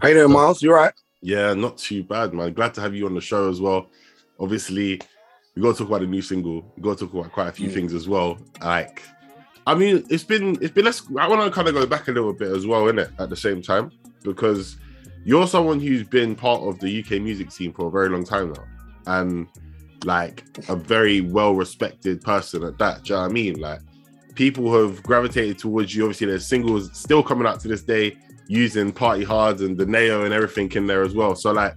How you doing, Myles? You all right? Yeah, not too bad, man. Glad to have you on the show as well. Obviously, we got to talk about the new single. We got to talk about quite a few Mm. things as well. Like, I mean, it's been it's been. Let's. I want to kind of go back a little bit as well, innit? At the same time, because you're someone who's been part of the UK music scene for a very long time now, and like a very well respected person at that. Do you know what I mean? Like, people have gravitated towards you. Obviously, there's singles still coming out to this day using Party Hard and the Neo and everything in there as well. So, like,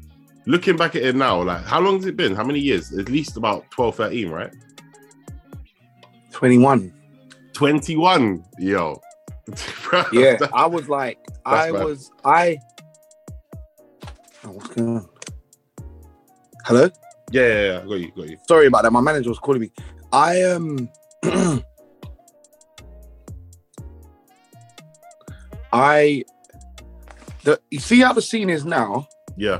looking back at it now, like, how long has it been? How many years? At least about 12, 13, right? 21. 21, yo. Yeah, I was like, I bad. was, I. Oh, what's going on? Hello? yeah, yeah, yeah, got you, got you. Sorry about that. My manager was calling me. I um I the you see how the scene is now? Yeah,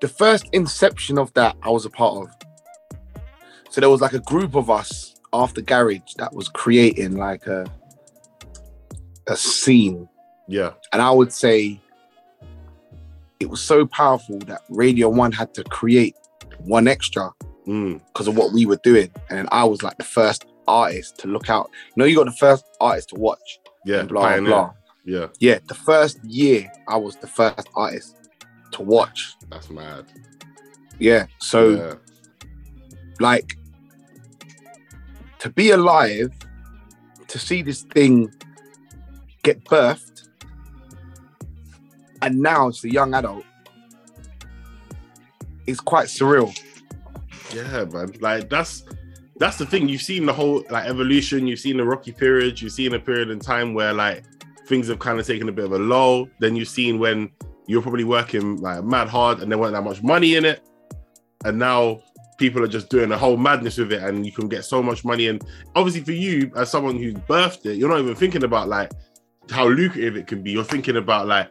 The first inception of that I was a part of. So there was like a group of us after garage that was creating like a a scene. yeah, And I would say it was so powerful that Radio One had to create one extra mm, because of what we were doing. And I was like the first artist to look out. You know, you got the first artist to watch. yeah, blah blah pioneer. blah. Yeah, Yeah, the first year I was the first artist to watch. that's mad. Yeah. So yeah, like to be alive, to see this thing get birthed, and now it's a young adult, it's quite surreal. yeah, man. Like, that's that's the thing. You've seen the whole like evolution. You've seen the rocky period. You've seen a period in time where like things have kind of taken a bit of a lull. Then you've seen when you're probably working like mad hard and there wasn't that much money in it, and now people are just doing a whole madness with it, and you can get so much money. And obviously, for you as someone who's birthed it, you're not even thinking about like how lucrative it can be. You're thinking about like,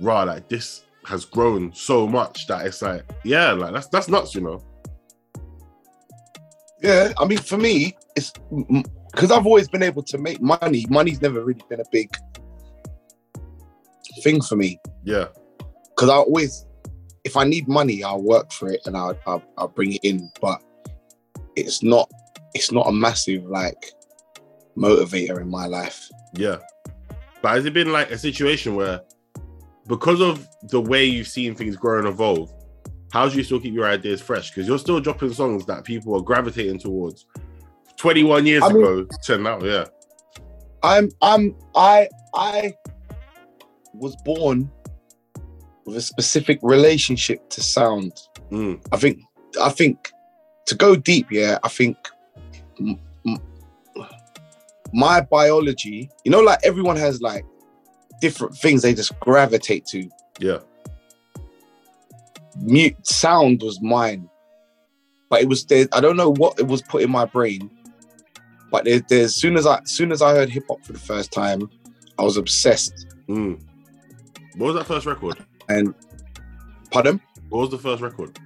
rah, like this has grown so much that it's like, yeah, like that's that's nuts, you know. Yeah, I mean, for me, it's because I've always been able to make money. Money's never really been a big thing for me. Yeah, Because I always, if I need money, I'll work for it and I'll, I'll I'll bring it in. But it's not it's not a massive like motivator in my life. yeah. But has it been like a situation where, because of the way you've seen things grow and evolve, how do you still keep your ideas fresh? Because you're still dropping songs that people are gravitating towards. 21 years I mean- ago to now, yeah. I'm I'm I I was born with a specific relationship to sound. Mm, I think I think to go deep, yeah, I think m- m- my biology, you know, like everyone has like different things they just gravitate to. yeah, Mute sound was mine, but it was there. I don't know what it was put in my brain, but there, there, as soon as I, as soon as I heard hip hop for the first time, I was obsessed. mm. What was that first record? And pardon, What was the first record?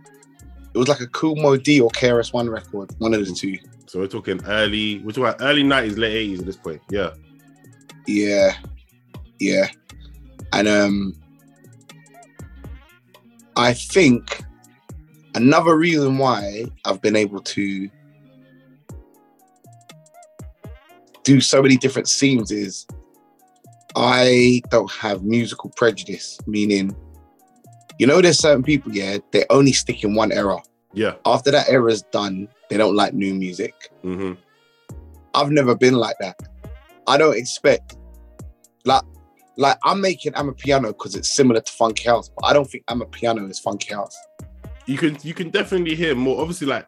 it was like a Kool Moe Dee or KRS One record, one of the two. So we're talking early, we're talking about early 90s, late 80s at this point. Yeah. Yeah, yeah, and um, I think another reason why I've been able to do so many different scenes is I don't have musical prejudice, meaning, you know, there's certain people, yeah, they only stick in one era. Yeah. After that era's done, they don't like new music. hmm I've never been like that. I don't expect like like I'm making Amapiano because it's similar to funky house, but I don't think Amapiano is funky house. you can you can definitely hear more. Obviously, like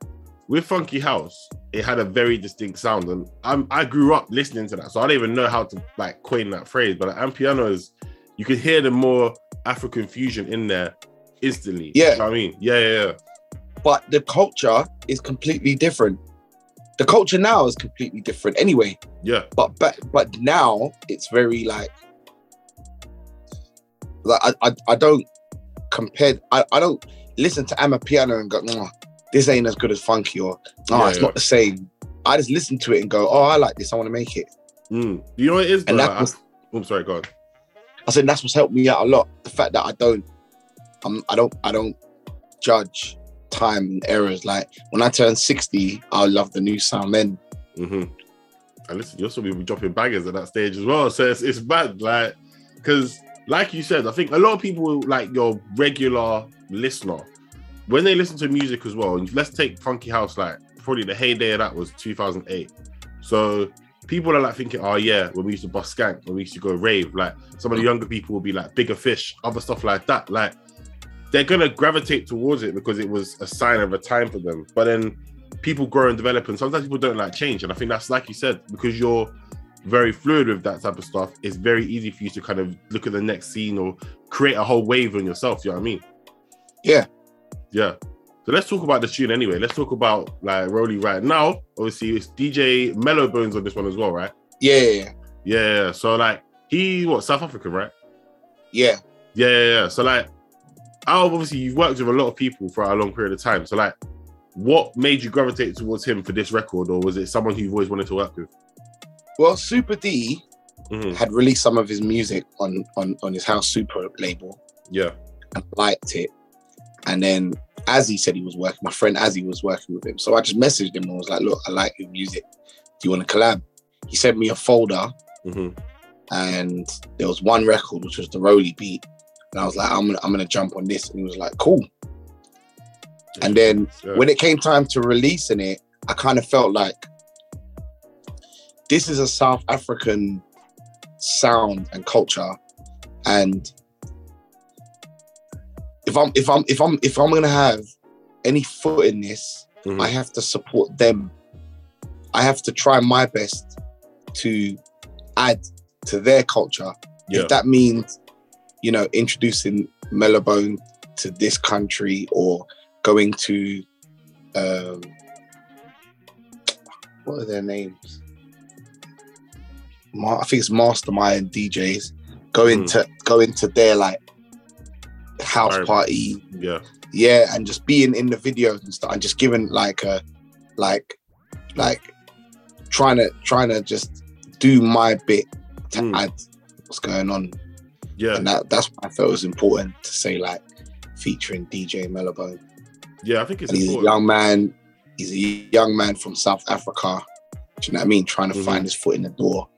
with Funky House, it had a very distinct sound, and I'm I grew up listening to that, so I don't even know how to like coin that phrase. But like, Amapiano is you could hear the more African fusion in there instantly. Yeah. You know what I mean, yeah, yeah, yeah. but the culture is completely different. The culture now is completely different anyway. yeah. But but but now it's very like like I I, I don't compare I, I don't listen to Amapiano and go, "Nah, this ain't as good as funky or oh Yeah, it's yeah. not the same. I just listen to it and go, oh I like this, I want to make it. Mm. You know what it is? And that was I, am sorry, go on. I said that's what's helped me out a lot. The fact that I don't, I'm, I don't, I don't judge time and errors. Like when I turn sixty, I'll love the new sound then. hmm And listen, you'll still be dropping bangers at that stage as well. So it's, it's bad, like, because, like you said, I think a lot of people, like your regular listener, when they listen to music as well, let's take Funky House, like, probably the heyday of that was 2008. So people are like thinking, oh, yeah, when we used to bust skank, when we used to go rave, like, some of the younger people will be like bigger fish, other stuff like that. Like, they're gonna gravitate towards it because it was a sign of a time for them. But then people grow and develop, and sometimes people don't like change. And I think that's like you said, because you're very fluid with that type of stuff, it's very easy for you to kind of look at the next scene or create a whole wave on yourself. You know what I mean? Yeah. Yeah. So let's talk about the tune anyway. Let's talk about like Rollie right now. Obviously, it's DJ Mellow Bones on this one as well, right? Yeah, yeah, Yeah. So like he what South African, right? yeah. Yeah, yeah, yeah. So like, obviously you've worked with a lot of people for a long period of time. So like, what made you gravitate towards him for this record, or was it someone who you've always wanted to work with? Well, Super D Mhm. had released some of his music on on on his House Super label Yeah. and liked it. And then Azzy said he was working. My friend Azzy was working with him, so I just messaged him and was like, "Look, I like your music. Do you want to collab?" He sent me a folder hmm and there was one record which was the Rollie beat, and I was like, "I'm gonna, I'm gonna jump on this," and he was like, "Cool." And then Yeah. when it came time to releasing it, I kind of felt like this is a South African sound and culture, and if I'm if I'm if I'm if I'm gonna have any foot in this, Mhm. I have to support them. I have to try my best to add to their culture. Yeah. If that means, you know, introducing Mellowbone to this country or going to um what are their names? I think it's Mastermind DJs. Going Mm. to go into their like house party yeah. yeah and just being in the videos and stuff and just giving like a like like trying to trying to just do my bit to Mm. add what's going on Yeah. and that that's why I felt it was important to say like featuring DJ Mellowbone Yeah. I think it's and he's a young man he's a young man from South Africa do you know what I mean trying to Mhm. find his foot in the door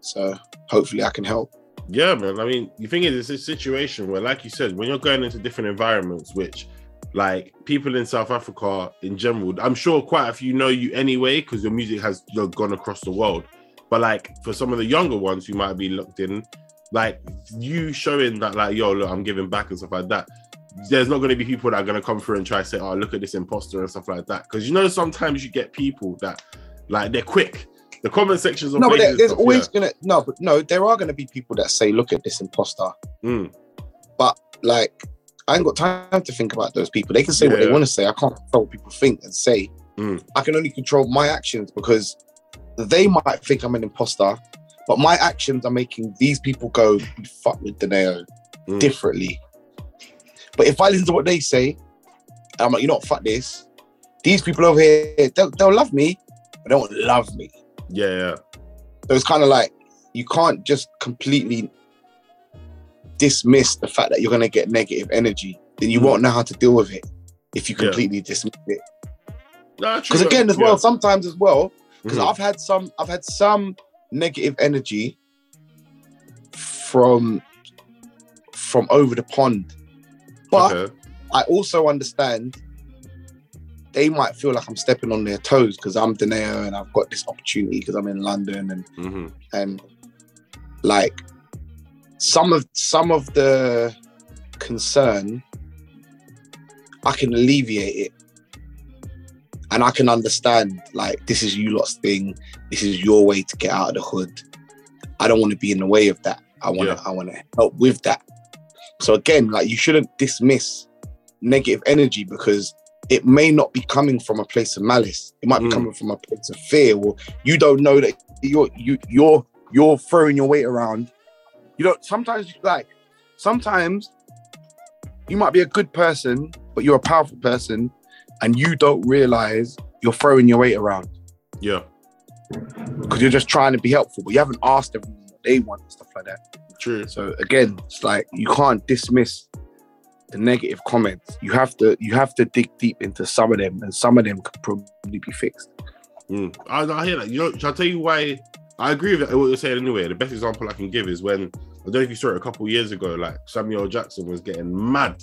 so hopefully I can help Yeah, man. I mean, the thing is, it's a situation where, like you said, when you're going into different environments, which like people in South Africa in general, I'm sure quite a few know you anyway because your music has gone across the world. But like for some of the younger ones who might be looked in, like you showing that, like, yo, look, I'm giving back and stuff like that. There's not going to be people that are going to come through and try to say, oh, look at this imposter and stuff like that. Because you know, sometimes you get people that like they're quick. The comment sections of no but there, there's stuff, always gonna no but no there are gonna be people that say look at this imposter. Mm, but like I ain't got time to think about those people. They can say what Yeah. they want to say. I can't control what people think and say. Mm. I can only control my actions because they might think I'm an imposter, but my actions are making these people go fuck with Donae'O Mm. differently. But if I listen to what they say, I'm like, you know what, fuck this. These people over here, they'll, they'll love me, but they won't love me. Yeah, yeah. So it's kind of like you can't just completely dismiss the fact that you're going to get negative energy. Then you Mm. won't know how to deal with it if you Yeah. completely dismiss it. Because again, as Yeah. well, sometimes as well, because Mhm. I've had some, I've had some negative energy from from over the pond, but Okay. I also understand they might feel like I'm stepping on their toes because I'm Donae'O and I've got this opportunity because I'm in London and Mhm. and like some of some of the concern I can alleviate it. And I can understand like this is you lot's thing. This is your way to get out of the hood. I don't want to be in the way of that. I want to Yeah. I want to help with that. So again, like you shouldn't dismiss negative energy because it may not be coming from a place of malice. It might be Mm. coming from a place of fear, or you don't know that you're you you're you're throwing your weight around. You don't sometimes like sometimes you might be a good person, but you're a powerful person, and you don't realize you're throwing your weight around Yeah, because you're just trying to be helpful, but you haven't asked everyone what they want and stuff like that. true. So again, it's like you can't dismiss the negative comments. You have to you have to dig deep into some of them, and some of them could probably be fixed. Mm. I, I hear that. You know, shall I tell you why? I agree with what you're saying anyway. The best example I can give is when I don't know if you saw it a couple years ago. Like Samuel Jackson was getting mad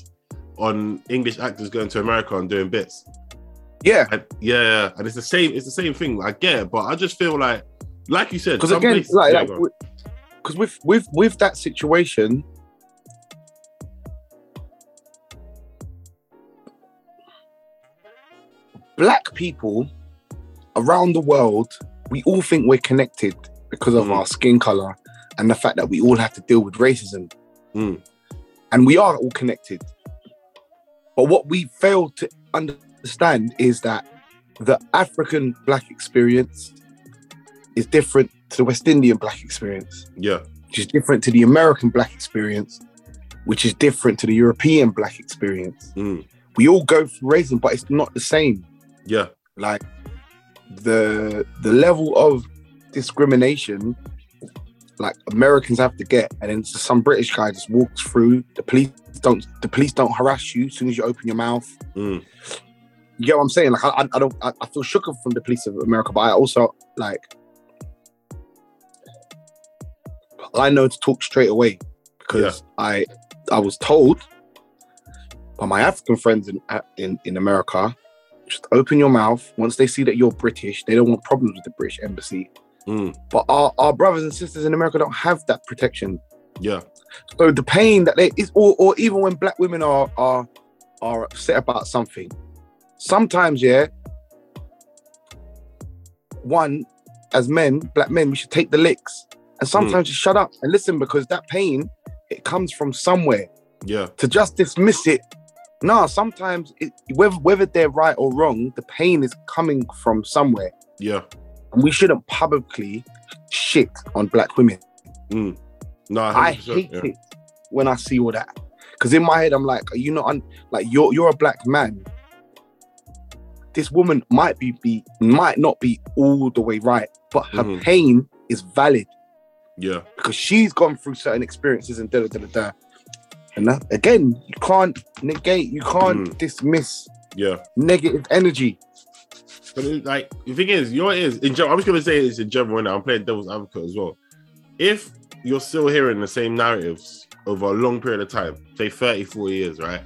on English actors going to America and doing bits. Yeah, And, yeah, yeah, and it's the same. It's the same thing. I get it, but I just feel like, like you said, because again, places- like, yeah, like with with with that situation, black people around the world, we all think we're connected because of Mhm. our skin color and the fact that we all have to deal with racism. Mm. And we are all connected. But what we fail to understand is that the African black experience is different to the West Indian black experience yeah, which is different to the American black experience, which is different to the European black experience. mm, We all go through racism, but it's not the same. Yeah, Like the the level of discrimination like Americans have to get, and then some British guy just walks through. The police don't the police don't harass you as soon as you open your mouth. mm, You get what I'm saying? Like I, I- don't I, I feel shook from the police of America, but I also like I know to talk straight away because I I was told by my African friends in in in America, just open your mouth. Once they see that you're British, they don't want problems with the British embassy. mm, But our, our brothers and sisters in America don't have that protection. yeah, So the pain that they is, or, or even when black women are are are upset about something, sometimes yeah. One, as men, black men, we should take the licks, and sometimes just shut up and listen because that pain it comes from somewhere. yeah, To just dismiss it, no. Sometimes it, whether whether they're right or wrong, the pain is coming from somewhere, yeah. and we shouldn't publicly shit on black women. Mm. No, I 100%, hate yeah. it when I see all that. Because in my head, I'm like, are you not un- like you're you're a black man. This woman might be, be might not be all the way right, but her Mhm. pain is valid Yeah, because she's gone through certain experiences and da da da da. And that, again, you can't negate, you can't Mm. dismiss yeah. negative energy. But it, like the thing is, you know what it is in general. I'm just gonna say it's in general now. I'm playing devil's advocate as well. If you're still hearing the same narratives over a long period of time, say 30, 40 years, right?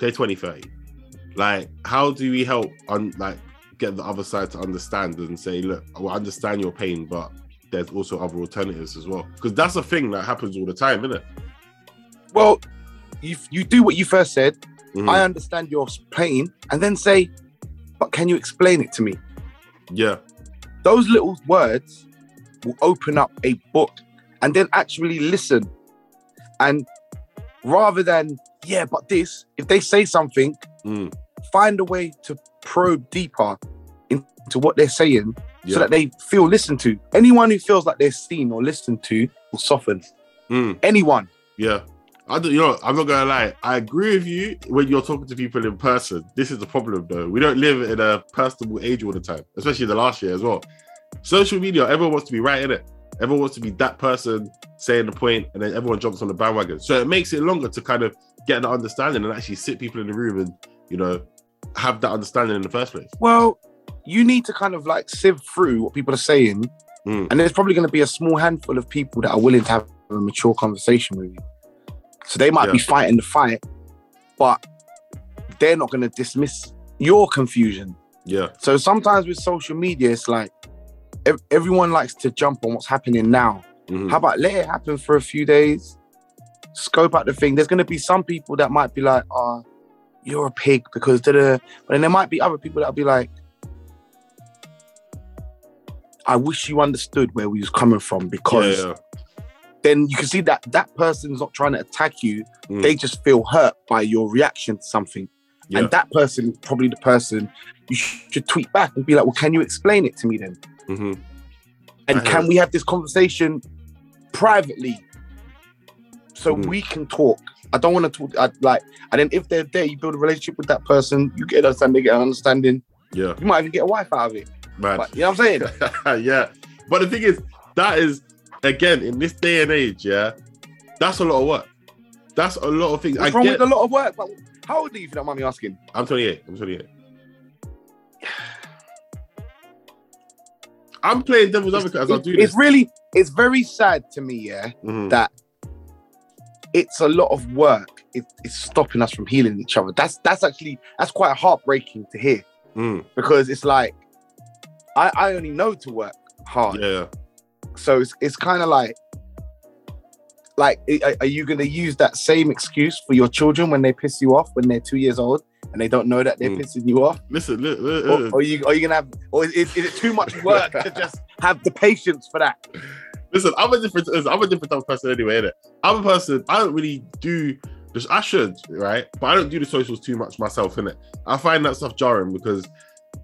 Say 20, 30. Like, how do we help on like get the other side to understand and say, look, I will understand your pain, but there's also other alternatives as well. Because that's a thing that happens all the time, isn't it? Well, you you do what you first said. Mhm. I understand your pain, and then say, but can you explain it to me? yeah, those little words will open up a book and then actually listen. And rather than, yeah, but this, if they say something, Mm. find a way to probe deeper into what they're saying yeah. so that they feel listened to. Anyone who feels like they're seen or listened to will soften. Mm. Anyone. Yeah. I don't, you know, I'm not gonna lie. I agree with you when you're talking to people in person. This is the problem, though. We don't live in a personable age all the time, especially the last year as well. Social media, everyone wants to be right in it. Everyone wants to be that person saying the point, and then everyone jumps on the bandwagon. So it makes it longer to kind of get an understanding and actually sit people in the room and you know have that understanding in the first place. Well, you need to kind of like sieve through what people are saying. Mm. And there's probably going to be a small handful of people that are willing to have a mature conversation with you. So they might be fighting the fight, but they're not going to dismiss your confusion. Yeah, So sometimes with social media, it's like ev- everyone likes to jump on what's happening now. Mhm. How about let it happen for a few days, scope out the thing? There's going to be some people that might be like, oh, you're a pig because da da. But then there might be other people that'll be like, I wish you understood where we was coming from because yeah, then you can see that that person's not trying to attack you. Mm. They just feel hurt by your reaction to something. Yeah. And that person is probably the person you should tweet back and be like, well, can you explain it to me then? Mhm. And I can hear we have this conversation privately so Mhm. we can talk? I don't want to talk I, like, and then if they're there, you build a relationship with that person, you get an understanding, they get an understanding. Yeah, You might even get a wife out of it. man. But you know what I'm saying? yeah. But the thing is, that is again in this day and age, yeah, that's a lot of work. That's a lot of things. What's I wrong get. with a lot of work? But how old are you, if you don't mind me asking? I'm 28. I'm 28. I'm playing devil's advocate as I It's- do this. It's really, it's very sad to me, yeah, Mhm. that it's a lot of work. It, it's stopping us from healing each other. That's that's actually that's quite heartbreaking to hear Mm, because it's like I, I only know to work hard. yeah. So it's it's kind of like like are, are you going to use that same excuse for your children when they piss you off when they're two years old and they don't know that they're Mm. pissing you off? Listen, li- li- Or, li- or you are you gonna have or is, is it too much work to just have the patience for that? listen. I'm a different. I'm a different type of person anyway. Innit? I'm a person. I don't really do. This, I should, right? But I don't do the socials too much myself. In it, I find that stuff jarring because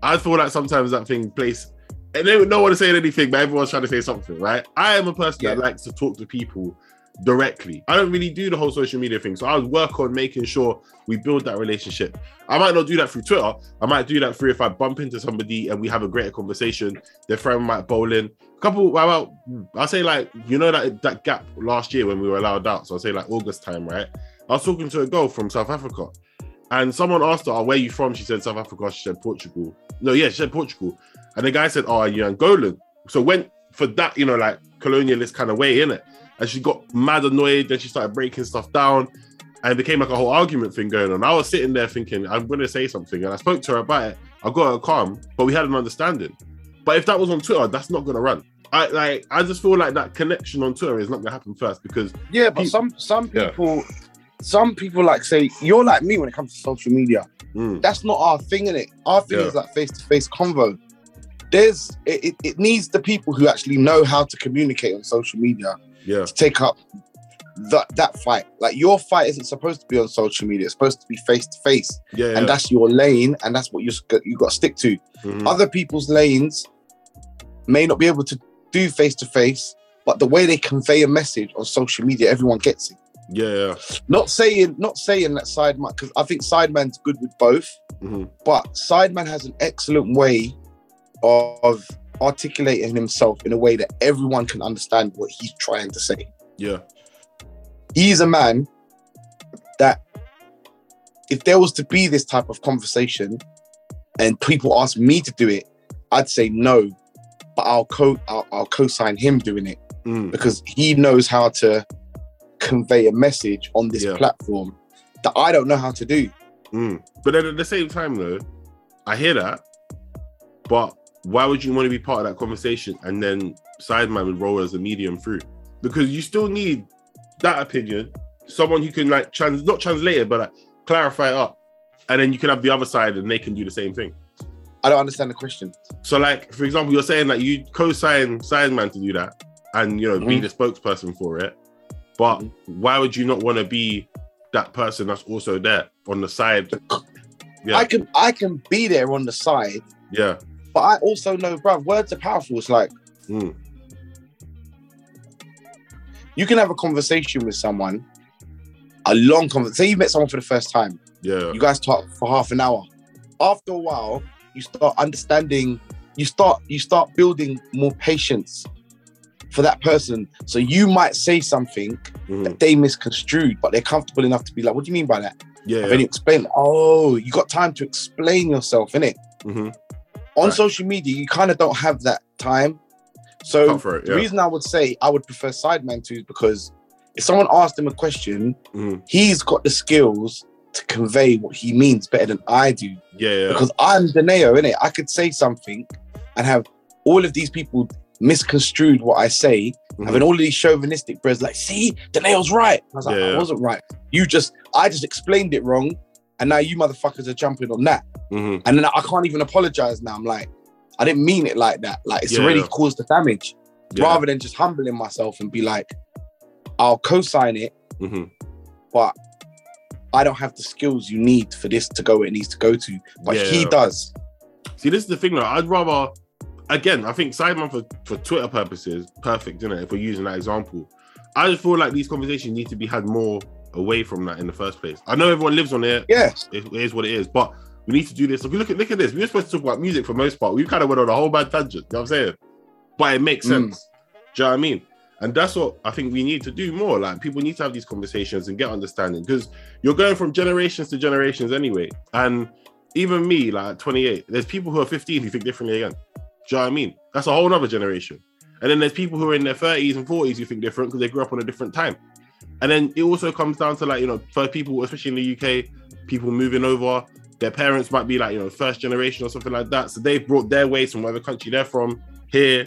I feel like sometimes that thing plays. And they, would no one is saying anything, but everyone's trying to say something, right? I am a person that likes to talk to people directly. I don't really do the whole social media thing. So I would work on making sure we build that relationship. I might not do that through Twitter. I might do that through if I bump into somebody and we have a greater conversation. Their friend might bowl in. A couple, well, I'll say like, you know that that gap last year when we were allowed out. So I'll say like August time, right? I was talking to a girl from South Africa. And someone asked her, oh, where you from? She said South Africa. She said Portugal. No, yeah, she said Portugal. And the guy said, oh, you're you Angolan? So went for that, you know, like colonialist kind of way in it. And she got mad annoyed. Then she started breaking stuff down. And it became like a whole argument thing going on. I was sitting there thinking, I'm going to say something. And I spoke to her about it. I got her calm, but we had an understanding. But if that was on Twitter, that's not going to run. I like. I just feel like that connection on Twitter is not going to happen first because Yeah, but some some Yeah. people some people like say you're like me when it comes to social media. mm, That's not our thing in it. Our thing Yeah. is like face to face convo. There's it, it, needs the people who actually know how to communicate on social media yeah, to take up that that fight. Like your fight isn't supposed to be on social media. It's supposed to be face to face, yeah, yeah. and that's your lane, and that's what you you got to stick to. Mhm. Other people's lanes may not be able to do face to face, but the way they convey a message on social media, everyone gets it. yeah, yeah. Not saying not saying that Sideman because I think Sideman's good with both, Mhm. but Sideman has an excellent way of articulating himself in a way that everyone can understand what he's trying to say. yeah. He's a man that if there was to be this type of conversation and people ask me to do it, I'd say no, but I'll co I'll, I'll co-sign him doing it Mm. because he knows how to convey a message on this Yeah. platform that I don't know how to do. Mm. But then at the same time, though, I hear that. But why would you want to be part of that conversation and then Sideman would roll as a medium through? Because you still need that opinion, someone who can like trans not translate it, but like clarify it up, and then you can have the other side and they can do the same thing. I don't understand the question. So, like for example, you're saying that you co-sign Sideman to do that, and you know be Mhm. the spokesperson for it. But Mhm. why would you not want to be that person that's also there on the side? Yeah. I can I can be there on the side, Yeah. But I also know, bruv, words are powerful. It's like Mm. you can have a conversation with someone, a long conversation. Say you met someone for the first time, Yeah. you guys talk for half an hour. After a while, you start understanding. You start you start building more patience for that person. So you might say something Mhm. that they misconstrued, but they're comfortable enough to be like, "What do you mean by that?" Yeah. And then you explain, "Oh, you got time to explain yourself, innit?" Mhm. On Right. social media, you kind of don't have that time. So it, the reason I would say I would prefer Sideman to is because if someone asked him a question, Mhm. he's got the skills to convey what he means better than I do. Yeah. Yeah. Because I'm Donae'O, innit? I could say something and have all of these people misconstrued what I say, Mhm. having all of these chauvinistic bros like, see, Donae'O's right. I was like, Yeah, I yeah. wasn't right. You just, I just explained it wrong. And now you motherfuckers are jumping on that. Mhm. And then I can't even apologize now. I'm like, I didn't mean it like that. Like it's Yeah, already caused the damage. Yeah. Rather than just humbling myself and be like, I'll co-sign it, hmm but I don't have the skills you need for this to go where it needs to go to. But he does. See, this is the thing though. I'd rather, again, I think Sideman for, for Twitter purposes, perfect, isn't it? If we're using that example, I just feel like these conversations need to be had more away from that in the first place. I know everyone lives on it. Yes. It, it is what it is, but we need to do this. If we look at look at this, we were supposed to talk about music for most part. We kind of went on a whole bad tangent. You know what I'm saying? But it makes Mm. sense. Do you know what I mean? And that's what I think we need to do more. Like people need to have these conversations and get understanding because you're going from generations to generations anyway. And even me, like 28, there's people who are 15 who think differently again. Do you know what I mean? That's a whole other generation. And then there's people who are in their 30s and 40s who think different because they grew up on a different time. And then it also comes down to like, you know, for people, especially in the UK, people moving over, their parents might be like, you know, first generation or something like that. So they've brought their ways from whatever country they're from here,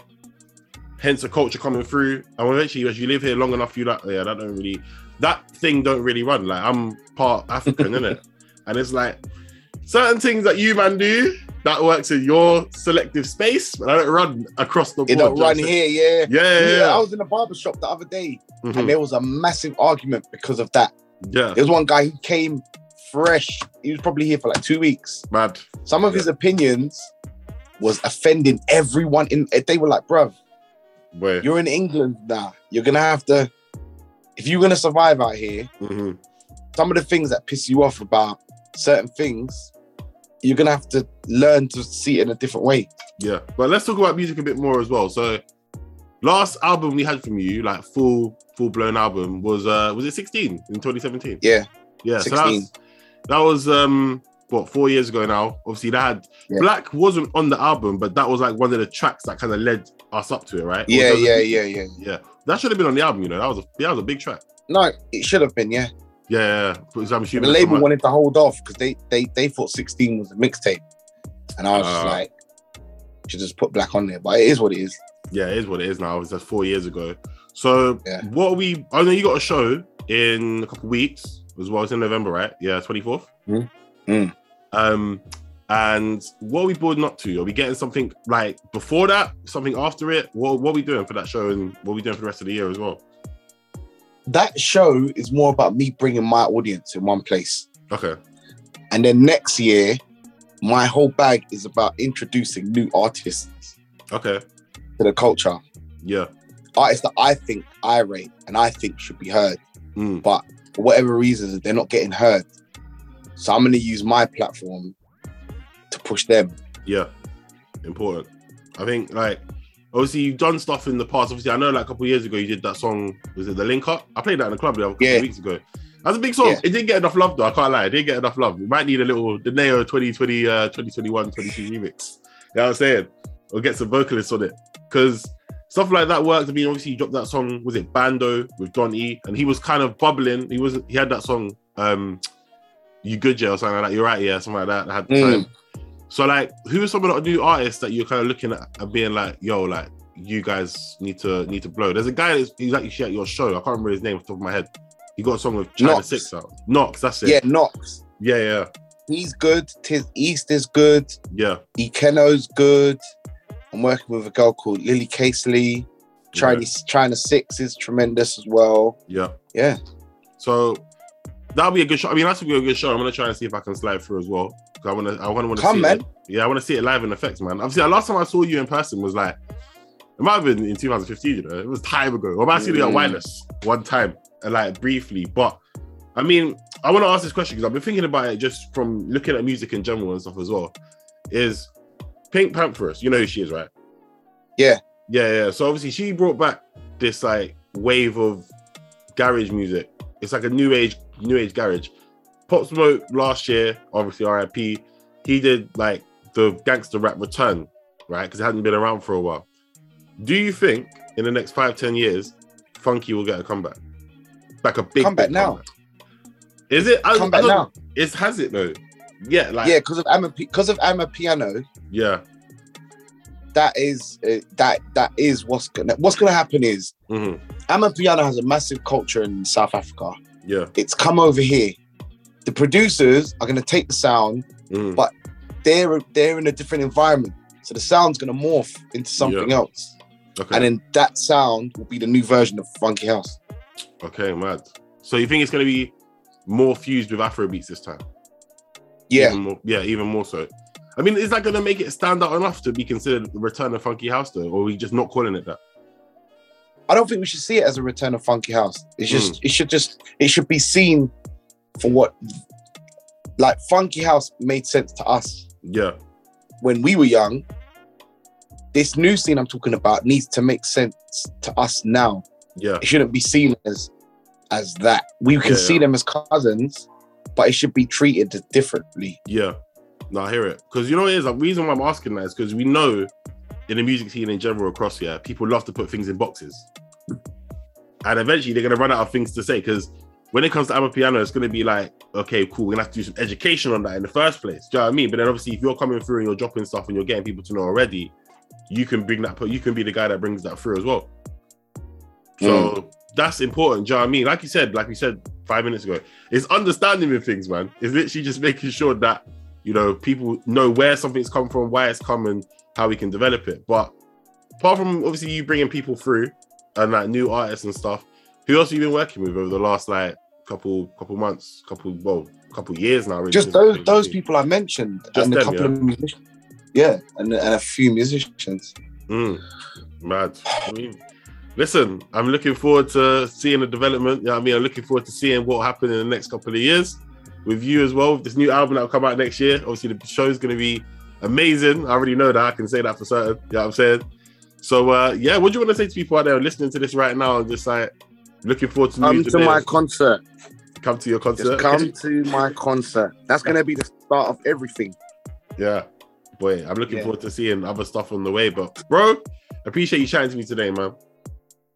hence a culture coming through. And eventually, as you live here long enough, you like, yeah, that don't really, that thing don't really run. Like I'm part African, innit? And it's like certain things that you man do that works in your selective space, but I don't run across the board. It don't run here, yeah. saying? Yeah, yeah, I was in a barber shop the other day Mhm. and there was a massive argument because of that. yeah. There was one guy who came fresh. He was probably here for like two weeks. Mad. Some of his opinions was offending everyone in they were like, bruv, Where? you're in England now. You're gonna have to if you're gonna survive out here, Mhm. some of the things that piss you off about certain things, you're gonna have to learn to see it in a different way. Yeah, but let's talk about music a bit more as well. So, last album we had from you, like full full blown album, was uh was it 16 in 2017? Yeah. Yeah, so 16. that was, that was um what four years ago now. Obviously, that had Yeah. Black wasn't on the album, but that was like one of the tracks that kind of led us up to it, right? Yeah, yeah, yeah, yeah. yeah. That should have been on the album, you know. That was a that was a big track. No, it should have been, yeah. Yeah, yeah. yeah. I'm The label wanted to hold off because they, they they thought 16 was a mixtape. And I was just Ah. like, should just put black on there. But it is what it is. Yeah, it is what it is now. It was just four years ago. So Yeah. what we I know you got a show in a couple weeks as well. It's in November, right? Yeah, 24th. Mm. Mm. Um and what are we building up to? Are we getting something like before that, something after it? What what are we doing for that show and what are we doing for the rest of the year as well? That show is more about me bringing my audience in one place. Okay. And then next year, my whole bag is about introducing new artists Okay. to the culture. Yeah. Artists that I think I rate and I think should be heard. Mm. But for whatever reasons, they're not getting heard. So I'm going to use my platform to push them. Yeah, important. I think like obviously you've done stuff in the past. Obviously, I know like a couple years ago you did that song. Was it the Link Up? I played that in the club the other couple Yeah. of weeks ago. That's a big song. Yeah. It didn't get enough love though. I can't lie. It didn't get enough love. We might need a little Donae'O 2020, uh, 2021, 22 remix. You know what I'm saying? Or get some vocalists on it because stuff like that works. I mean, obviously he dropped that song. Was it Bando with Don E? And he was kind of bubbling. He wasn't. He had that song. um You good, yeah, or something like that. You're right, yeah, something like that. that had the Mm. time. So like, who are some of the new artists that you're kind of looking at and being like, yo, like you guys need to need to blow? There's a guy that's he's actually at your show. I can't remember his name off the top of my head. He got a song with China Knox. Six out. Knox, that's it. Yeah, Knox. yeah, yeah, He's good. Tis East is good. yeah. Ikeno's good. I'm working with a girl called Lily Casely. Chinese China Six is tremendous as well. yeah. Yeah. So that'll be a good show. I mean, that's gonna be a good show. I'm gonna try and see if I can slide through as well. I wanna, I wanna, wanna Come, see man. It. Yeah, I wanna see it live in effects, man. Obviously, the last time I saw you in person was like, it might have been in 2015. You know, it was time ago. Or I might have seen you at Mm. Wireless one time, like briefly. But I mean, I want to ask this question because I've been thinking about it just from looking at music in general and stuff as well. Is Pink Pantheress? You know who she is, right? Yeah. Yeah, yeah. So obviously, she brought back this like wave of garage music. It's like a new age, new age garage. Pop Smoke last year, obviously RIP. He did like the gangster rap return, right? Because it hadn't been around for a while. Do you think in the next five, ten years, Funky will get a comeback? Like a big Comeback big now. comeback? Is it? I, Come I now. It's has it though? Yeah, like yeah, because of Amma because of Amapiano, yeah. that is uh, that that is what's gonna what's gonna happen is hmm Amapiano has a massive culture in South Africa. Yeah. It's come over here. The producers are gonna take the sound, mhm. But- they're they're in a different environment. So the sound's gonna morph into something else. Okay. And then that sound will be the new version of Funky House. Okay, mad. So you think it's going to be more fused with Afro beats this time? Yeah, Even more, yeah, even more so. I mean, is that going to make it stand out enough to be considered the return of Funky House, though, or are we just not calling it that? I don't think we should see it as a return of Funky House. It's hmm. just it should just it should be seen for what like Funky House made sense to us Yeah, when we were young. This new scene I'm talking about needs to make sense to us now. yeah, It shouldn't be seen as as that. We can Yeah, see yeah. them as cousins, but it should be treated differently. yeah. No, I hear it because you know what it is. The reason why I'm asking that is because we know in the music scene in general across here, people love to put things in boxes, and eventually they're gonna run out of things to say. Because when it comes to Amapiano, it's gonna be like, okay, cool, we're gonna have to do some education on that in the first place. Do you know what I mean? But then obviously, if you're coming through and you're dropping stuff and you're getting people to know already, you can bring that. You can be the guy that brings that through as well. So mm. that's important. Do you know what I mean? Like you said, like we said five minutes ago, it's understanding with things, man. It's literally just making sure that you know people know where something's come from, why it's come, and how we can develop it. But apart from obviously you bringing people through and like new artists and stuff, who else have you been working with over the last like couple couple months, couple well, couple years now? Really, Just those those people I mentioned Just and a couple yeah? of musicians. Yeah, and, and a few musicians. Mm, mad. I mean, listen, I'm looking forward to seeing the development. You know I mean? I'm looking forward to seeing what will happen in the next couple of years with you as well. This new album that will come out next year. Obviously, the show is going to be amazing. I already know that. I can say that for certain. You know I'm saying? So, uh, yeah, what do you want to say to people out there listening to this right now and just like looking forward to Come to my concert. come to your concert? Just come to my concert. That's gonna be the start of everything. Yeah. Boy, I'm looking Yeah. forward to seeing other stuff on the way. But, bro, appreciate you chatting to me today, man.